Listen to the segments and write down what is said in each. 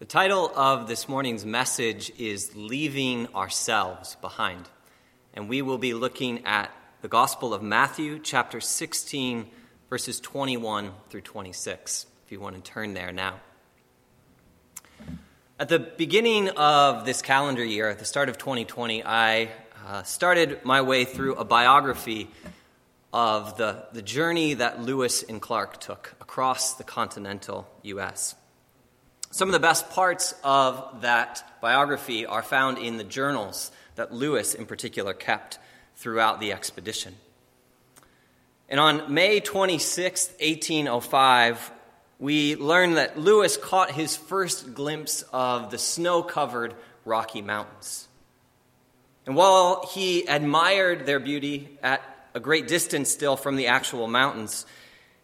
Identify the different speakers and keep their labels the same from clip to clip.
Speaker 1: The title of this morning's message is Leaving Ourselves Behind. And we will be looking at the Gospel of Matthew, chapter 16, verses 21 through 26, if you want to turn there now. At the beginning of this calendar year, at the start of 2020, I uh, started my way through a biography of the, the journey that Lewis and Clark took across the continental U.S. Some of the best parts of that biography are found in the journals that Lewis, in particular, kept throughout the expedition. And on May 26, 1805, we learn that Lewis caught his first glimpse of the snow covered Rocky Mountains. And while he admired their beauty at a great distance still from the actual mountains,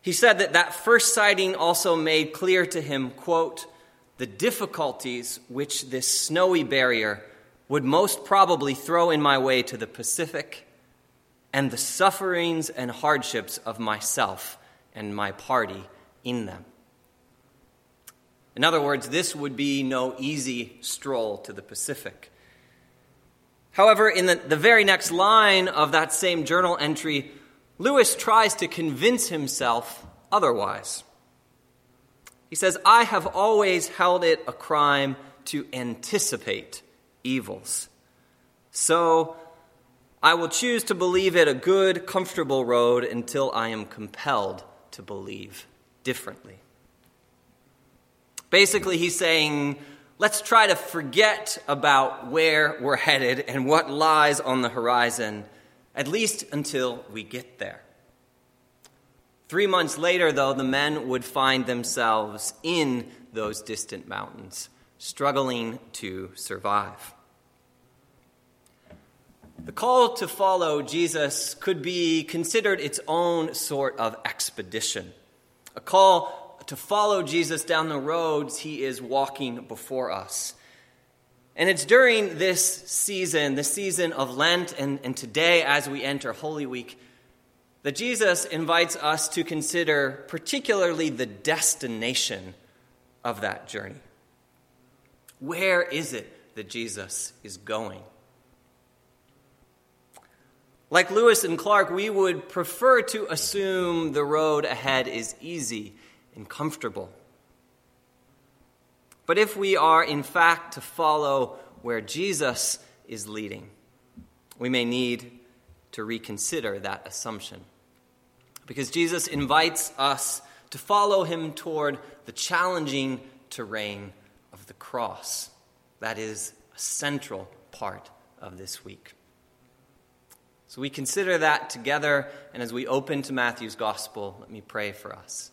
Speaker 1: he said that that first sighting also made clear to him, quote, the difficulties which this snowy barrier would most probably throw in my way to the Pacific and the sufferings and hardships of myself and my party in them. In other words, this would be no easy stroll to the Pacific. However, in the, the very next line of that same journal entry, Lewis tries to convince himself otherwise. He says, I have always held it a crime to anticipate evils. So I will choose to believe it a good, comfortable road until I am compelled to believe differently. Basically, he's saying, let's try to forget about where we're headed and what lies on the horizon, at least until we get there. Three months later, though, the men would find themselves in those distant mountains, struggling to survive. The call to follow Jesus could be considered its own sort of expedition, a call to follow Jesus down the roads he is walking before us. And it's during this season, the season of Lent, and, and today as we enter Holy Week, that Jesus invites us to consider particularly the destination of that journey. Where is it that Jesus is going? Like Lewis and Clark, we would prefer to assume the road ahead is easy and comfortable. But if we are, in fact, to follow where Jesus is leading, we may need to reconsider that assumption. Because Jesus invites us to follow him toward the challenging terrain of the cross. That is a central part of this week. So we consider that together, and as we open to Matthew's gospel, let me pray for us.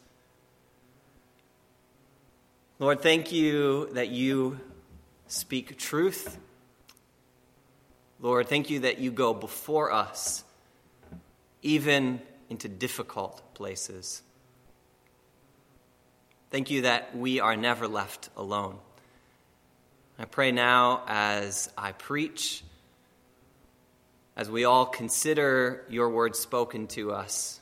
Speaker 1: Lord, thank you that you speak truth. Lord, thank you that you go before us, even into difficult places. Thank you that we are never left alone. I pray now as I preach, as we all consider your words spoken to us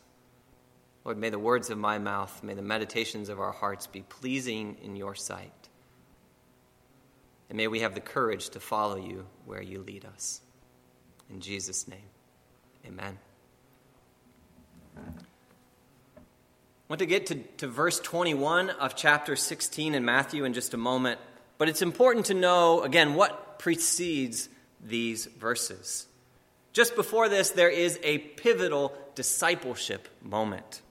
Speaker 1: Lord, may the words of my mouth, may the meditations of our hearts be pleasing in your sight. And may we have the courage to follow you where you lead us. In Jesus' name, amen. I want to get to, to verse 21 of chapter 16 in Matthew in just a moment, but it's important to know, again, what precedes these verses. Just before this, there is a pivotal discipleship moment.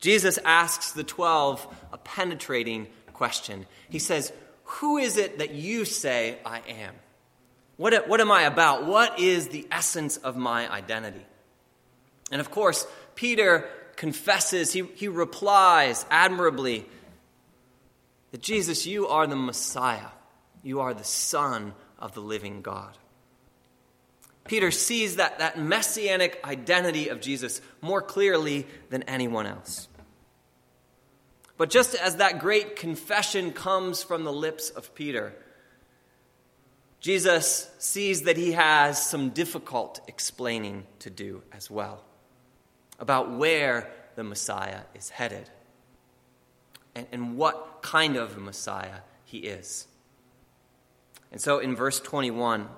Speaker 1: Jesus asks the 12 a penetrating question. He says, Who is it that you say I am? What, what am I about? What is the essence of my identity? And of course, Peter confesses, he, he replies admirably that Jesus, you are the Messiah. You are the Son of the living God. Peter sees that, that messianic identity of Jesus more clearly than anyone else. But just as that great confession comes from the lips of Peter, Jesus sees that he has some difficult explaining to do as well about where the Messiah is headed and, and what kind of Messiah he is. And so in verse 21,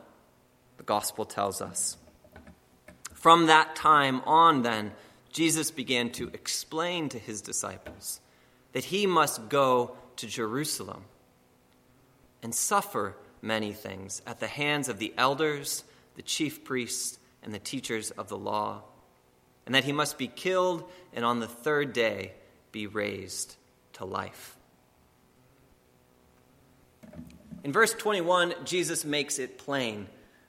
Speaker 1: the gospel tells us From that time on, then, Jesus began to explain to his disciples that he must go to Jerusalem and suffer many things at the hands of the elders, the chief priests, and the teachers of the law, and that he must be killed and on the third day be raised to life. In verse 21, Jesus makes it plain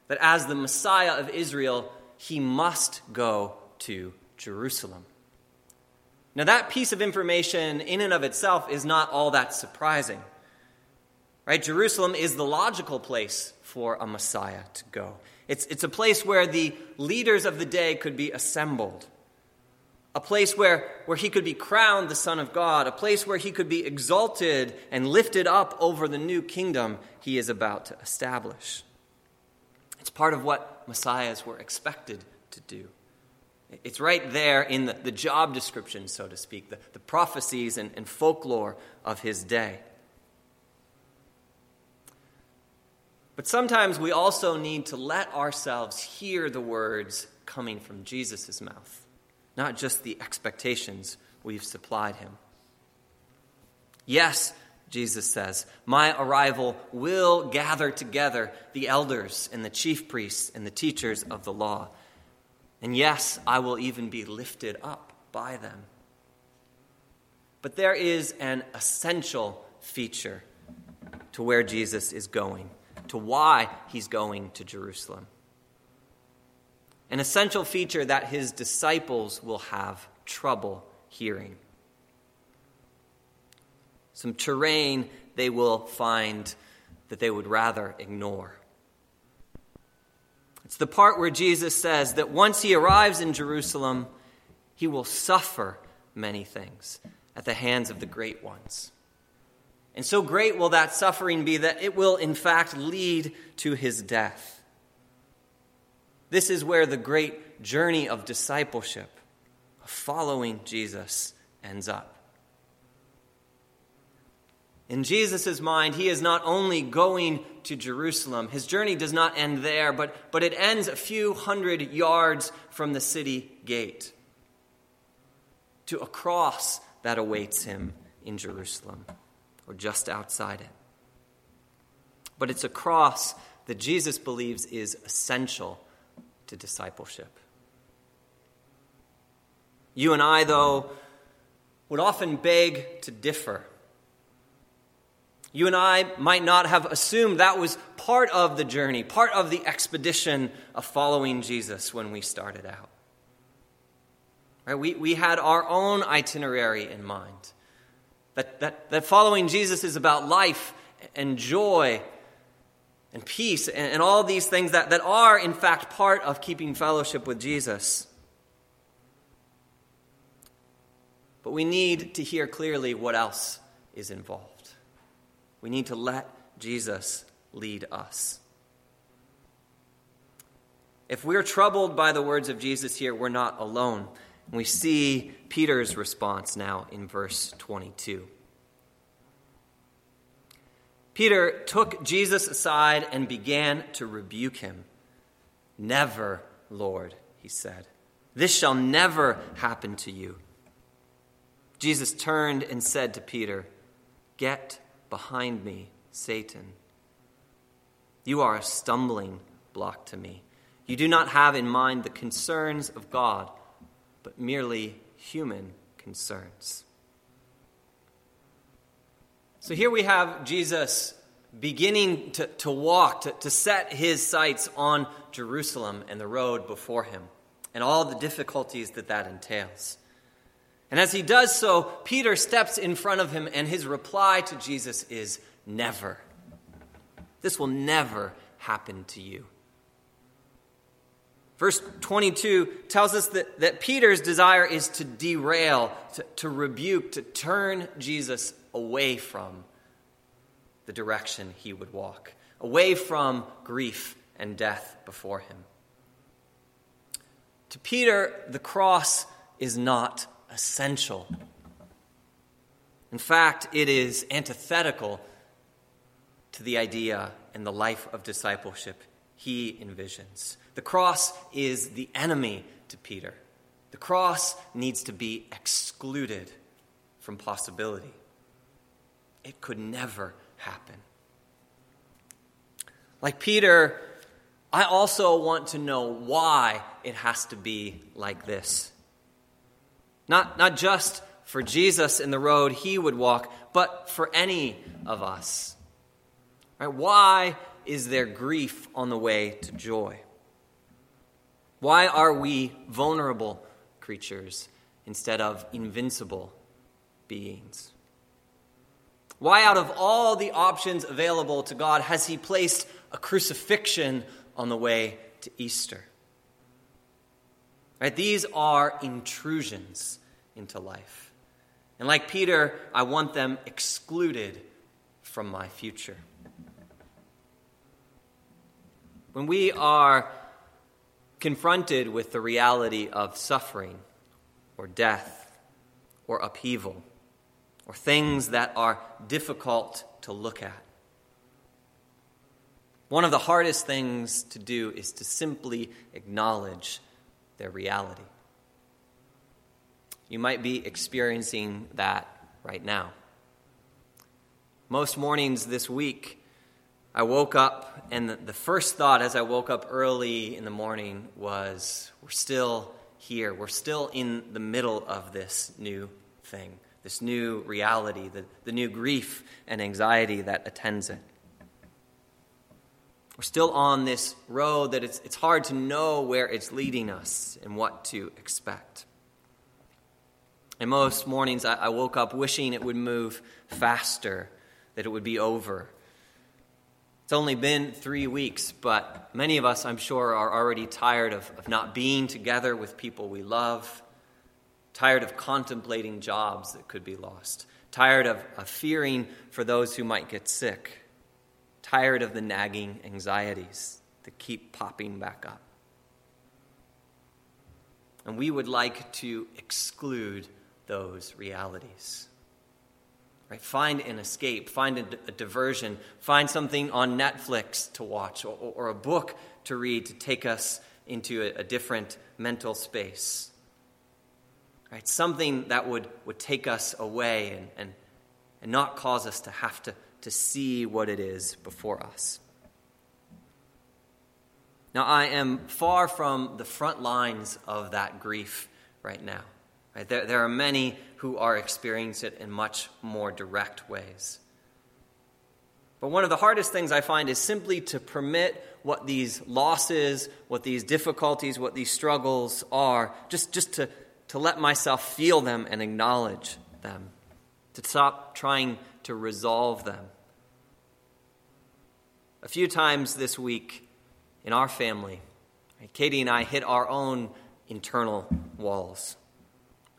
Speaker 1: that as the Messiah of Israel, he must go to Jerusalem. Now, that piece of information, in and of itself, is not all that surprising. Right? Jerusalem is the logical place for a Messiah to go. It's, it's a place where the leaders of the day could be assembled, a place where, where he could be crowned the Son of God, a place where he could be exalted and lifted up over the new kingdom he is about to establish. It's part of what Messiahs were expected to do. It's right there in the, the job description, so to speak, the, the prophecies and, and folklore of his day. But sometimes we also need to let ourselves hear the words coming from Jesus' mouth, not just the expectations we've supplied him. Yes, Jesus says, my arrival will gather together the elders and the chief priests and the teachers of the law and yes, I will even be lifted up by them. But there is an essential feature to where Jesus is going, to why he's going to Jerusalem. An essential feature that his disciples will have trouble hearing. Some terrain they will find that they would rather ignore. It's the part where Jesus says that once he arrives in Jerusalem, he will suffer many things at the hands of the great ones. And so great will that suffering be that it will, in fact, lead to his death. This is where the great journey of discipleship, of following Jesus, ends up. In Jesus' mind, he is not only going to Jerusalem, his journey does not end there, but, but it ends a few hundred yards from the city gate to a cross that awaits him in Jerusalem or just outside it. But it's a cross that Jesus believes is essential to discipleship. You and I, though, would often beg to differ you and I might not have assumed that was part of the journey, part of the expedition of following Jesus when we started out. Right? We, we had our own itinerary in mind. That, that, that following Jesus is about life and joy and peace and, and all these things that, that are, in fact, part of keeping fellowship with Jesus. But we need to hear clearly what else is involved. We need to let Jesus lead us. If we're troubled by the words of Jesus here, we're not alone. We see Peter's response now in verse 22. Peter took Jesus aside and began to rebuke him. Never, Lord, he said. This shall never happen to you. Jesus turned and said to Peter, Get Behind me, Satan. You are a stumbling block to me. You do not have in mind the concerns of God, but merely human concerns. So here we have Jesus beginning to, to walk, to, to set his sights on Jerusalem and the road before him, and all the difficulties that that entails. And as he does so, Peter steps in front of him, and his reply to Jesus is never. This will never happen to you. Verse 22 tells us that, that Peter's desire is to derail, to, to rebuke, to turn Jesus away from the direction he would walk, away from grief and death before him. To Peter, the cross is not essential. In fact, it is antithetical to the idea and the life of discipleship he envisions. The cross is the enemy to Peter. The cross needs to be excluded from possibility. It could never happen. Like Peter, I also want to know why it has to be like this. Not, not just for Jesus in the road he would walk, but for any of us. Right? Why is there grief on the way to joy? Why are we vulnerable creatures instead of invincible beings? Why, out of all the options available to God, has He placed a crucifixion on the way to Easter? Right? These are intrusions into life. And like Peter, I want them excluded from my future. When we are confronted with the reality of suffering or death or upheaval or things that are difficult to look at, one of the hardest things to do is to simply acknowledge their reality. You might be experiencing that right now. Most mornings this week, I woke up, and the first thought as I woke up early in the morning was, We're still here. We're still in the middle of this new thing, this new reality, the, the new grief and anxiety that attends it. We're still on this road that it's, it's hard to know where it's leading us and what to expect. And most mornings I, I woke up wishing it would move faster, that it would be over. It's only been three weeks, but many of us, I'm sure, are already tired of, of not being together with people we love, tired of contemplating jobs that could be lost, tired of, of fearing for those who might get sick tired of the nagging anxieties that keep popping back up. And we would like to exclude those realities. Right? Find an escape, find a, diversion, find something on Netflix to watch or, or, a book to read to take us into a, a different mental space. Right? Something that would, would take us away and, and, and not cause us to have to to see what it is before us. Now, I am far from the front lines of that grief right now. Right? There, there are many who are experiencing it in much more direct ways. But one of the hardest things I find is simply to permit what these losses, what these difficulties, what these struggles are, just, just to, to let myself feel them and acknowledge them, to stop trying to resolve them a few times this week in our family, Katie and I hit our own internal walls.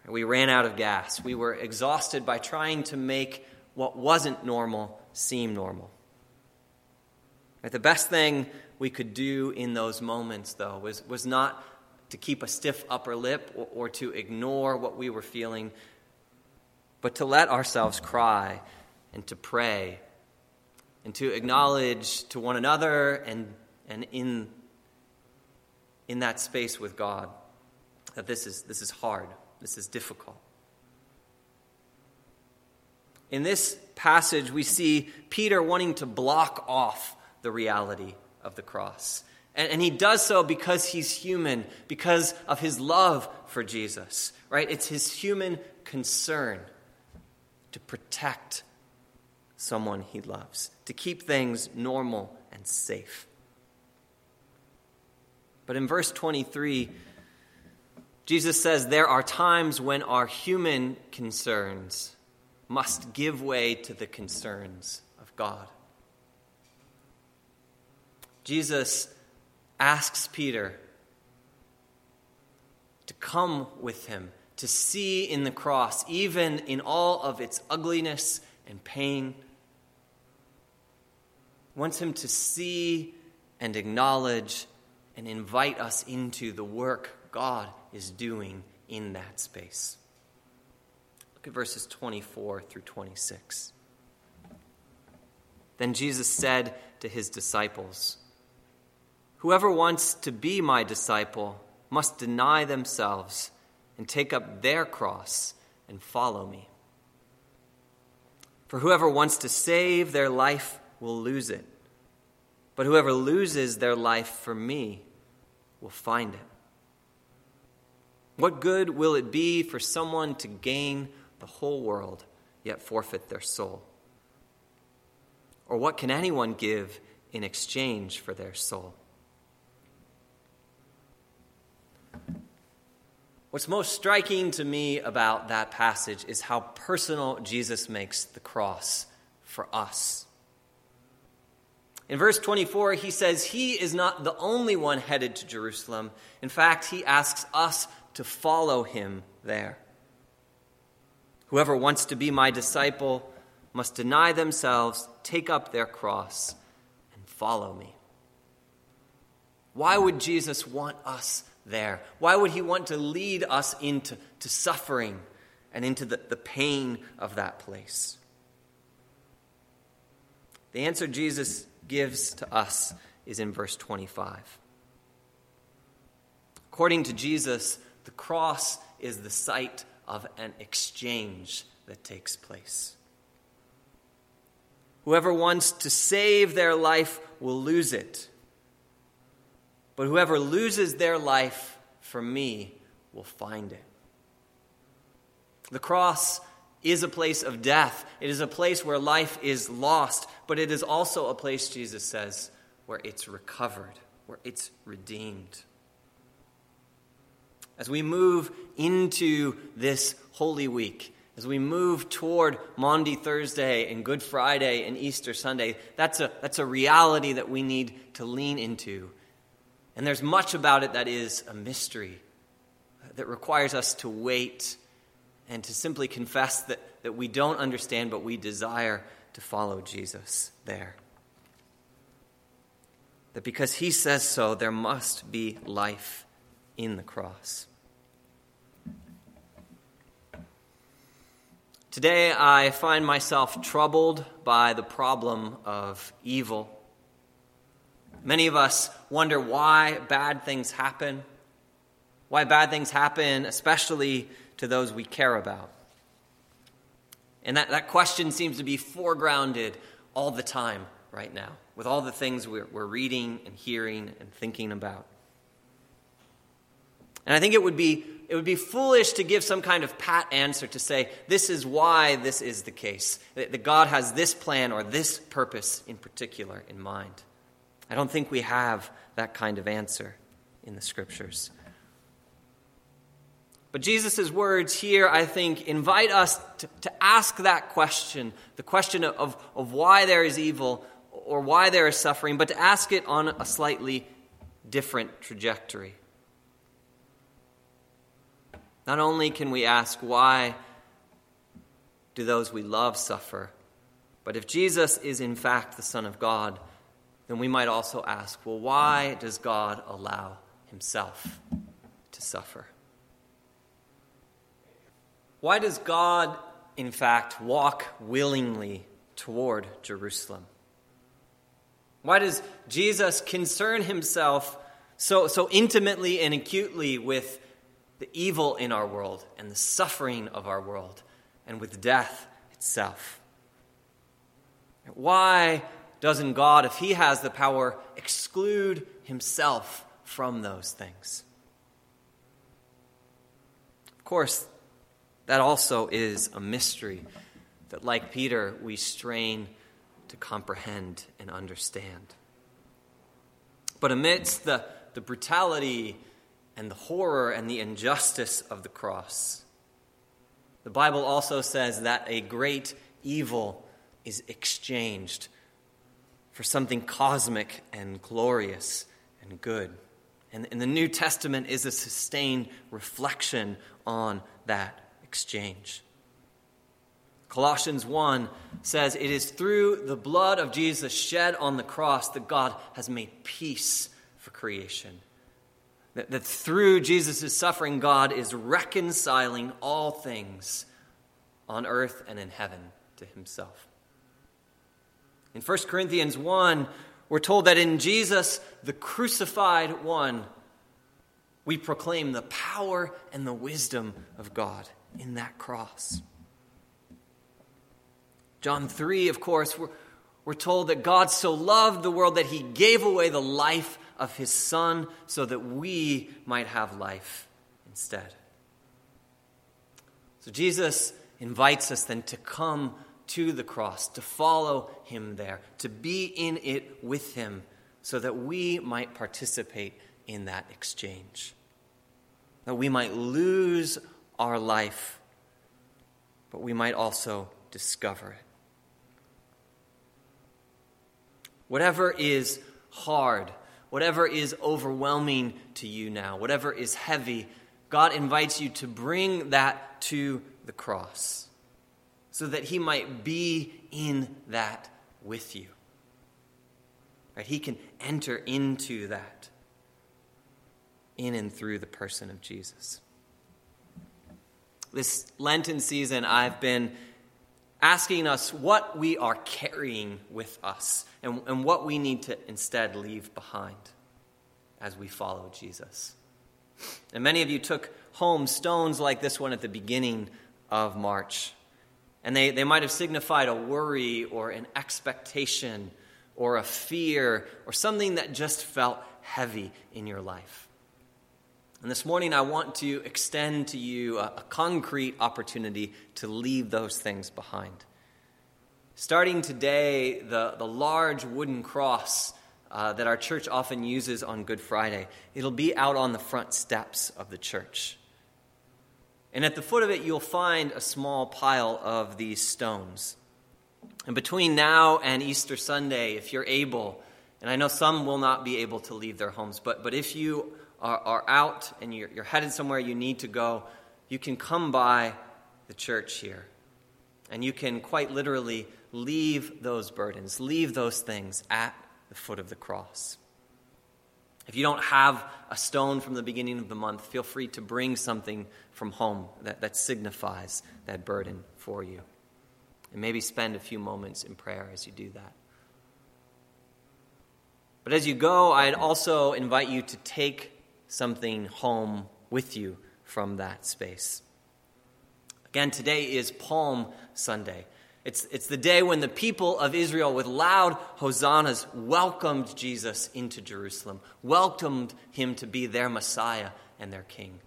Speaker 1: We ran out of gas. We were exhausted by trying to make what wasn't normal seem normal. The best thing we could do in those moments, though, was, was not to keep a stiff upper lip or, or to ignore what we were feeling, but to let ourselves cry and to pray and to acknowledge to one another and, and in, in that space with God that this is, this is hard, this is difficult. In this passage, we see Peter wanting to block off the reality of the cross. And, and, he does so because he's human, because of his love for Jesus, right? It's his human concern to protect someone he loves, to keep things normal and safe. But in verse 23, Jesus says there are times when our human concerns must give way to the concerns of God. Jesus asks Peter to come with him, to see in the cross, even in all of its ugliness and pain wants him to see and acknowledge and invite us into the work God is doing in that space. Look at verses 24 through 26. Then Jesus said to his disciples, Whoever wants to be my disciple must deny themselves and take up their cross and follow me. For whoever wants to save their life will lose it, but whoever loses their life for me will find it. What good will it be for someone to gain the whole world yet forfeit their soul? Or what can anyone give in exchange for their soul? What's most striking to me about that passage is how personal Jesus makes the cross for us. In verse 24, he says he is not the only one headed to Jerusalem. In fact, he asks us to follow him there. Whoever wants to be my disciple must deny themselves, take up their cross, and follow me. Why would Jesus want us there? Why would he want to lead us into to suffering and into the, the pain of that place? The answer Jesus gives to us is in verse 25. According to Jesus, the cross is the site of an exchange that takes place. Whoever wants to save their life will lose it. But whoever loses their life for me will find it. The cross is a place of death. It is a place where life is lost, but it is also a place, Jesus says, where it's recovered, where it's redeemed. As we move into this Holy Week, as we move toward Maundy Thursday and Good Friday and Easter Sunday, that's a, that's a reality that we need to lean into. And there's much about it that is a mystery, that requires us to wait and to simply confess that, that we don't understand, but we desire to follow Jesus there. That because he says so, there must be life in the cross. Today, I find myself troubled by the problem of evil. Many of us wonder why bad things happen, why bad things happen, especially to those we care about. And that, that question seems to be foregrounded all the time right now, with all the things we're, we're reading and hearing and thinking about. And I think it would be it would be foolish to give some kind of pat answer to say, this is why this is the case, that, God has this plan or this purpose in particular in mind. I don't think we have that kind of answer in the scriptures. But Jesus' words here, I think, invite us to, to ask that question the question of, of why there is evil or why there is suffering, but to ask it on a slightly different trajectory. Not only can we ask, why do those we love suffer? But if Jesus is in fact the Son of God, then we might also ask, well, why does God allow himself to suffer? Why does God, in fact, walk willingly toward Jerusalem? Why does Jesus concern himself so, so intimately and acutely with the evil in our world and the suffering of our world and with death itself. Why doesn't God, if He has the power, exclude Himself from those things? Of course, that also is a mystery that, like Peter, we strain to comprehend and understand. But amidst the, the brutality and the horror and the injustice of the cross. The Bible also says that a great evil is exchanged for something cosmic and glorious and good. And, and the New Testament is a sustained reflection on that exchange. Colossians 1 says, It is through the blood of Jesus shed on the cross that God has made peace for creation that, that through Jesus' suffering, God is reconciling all things on earth and in heaven to himself. In 1 Corinthians 1, we're told that in Jesus, the crucified one, we proclaim the power and the wisdom of God in that cross. John 3, of course, we're, we're told that God so loved the world that he gave away the life of his Son so that we might have life instead. So Jesus invites us then to come to the cross, to follow him there, to be in it with him, so that we might participate in that exchange. That we might lose our life, but we might also discover it. Whatever is hard, whatever is overwhelming to you now, whatever is heavy, God invites you to bring that to the cross so that He might be in that with you. Right? He can enter into that in and through the person of Jesus. This Lenten season, I've been asking us what we are carrying with us and, and what we need to instead leave behind as we follow Jesus. And many of you took home stones like this one at the beginning of March. And they, they might have signified a worry or an expectation or a fear or something that just felt heavy in your life. And this morning, I want to extend to you a, a concrete opportunity to leave those things behind. Starting today, the, the large wooden cross uh, that our church often uses on Good Friday, it'll be out on the front steps of the church. And at the foot of it, you'll find a small pile of these stones. And between now and Easter Sunday, if you're able, and I know some will not be able to leave their homes, but, but if you are, are out and you're, you're headed somewhere you need to go, you can come by the church here. And you can quite literally leave those burdens, leave those things at the foot of the cross. If you don't have a stone from the beginning of the month, feel free to bring something from home that, that signifies that burden for you. And maybe spend a few moments in prayer as you do that. But as you go, I'd also invite you to take something home with you from that space. Again, today is Palm Sunday. It's, it's the day when the people of Israel, with loud hosannas, welcomed Jesus into Jerusalem, welcomed him to be their Messiah and their king.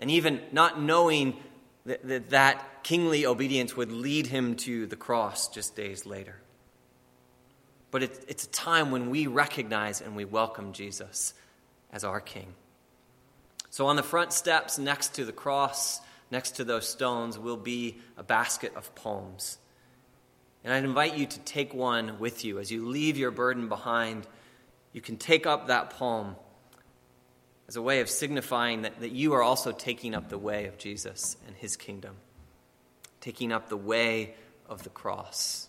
Speaker 1: And even not knowing that, that, that kingly obedience would lead him to the cross just days later. But it, it's a time when we recognize and we welcome Jesus as our king. So on the front steps next to the cross, next to those stones will be a basket of palms. And I'd invite you to take one with you. As you leave your burden behind, you can take up that palm as a way of signifying that, that you are also taking up the way of Jesus and his kingdom, taking up the way of the cross.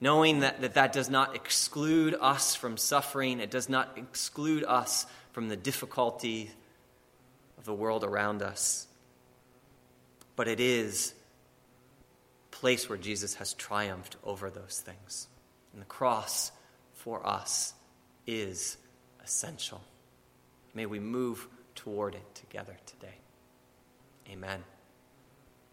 Speaker 1: Knowing that, that that does not exclude us from suffering, it does not exclude us from the difficulty of the world around us. But it is a place where Jesus has triumphed over those things. And the cross for us is essential. May we move toward it together today. Amen.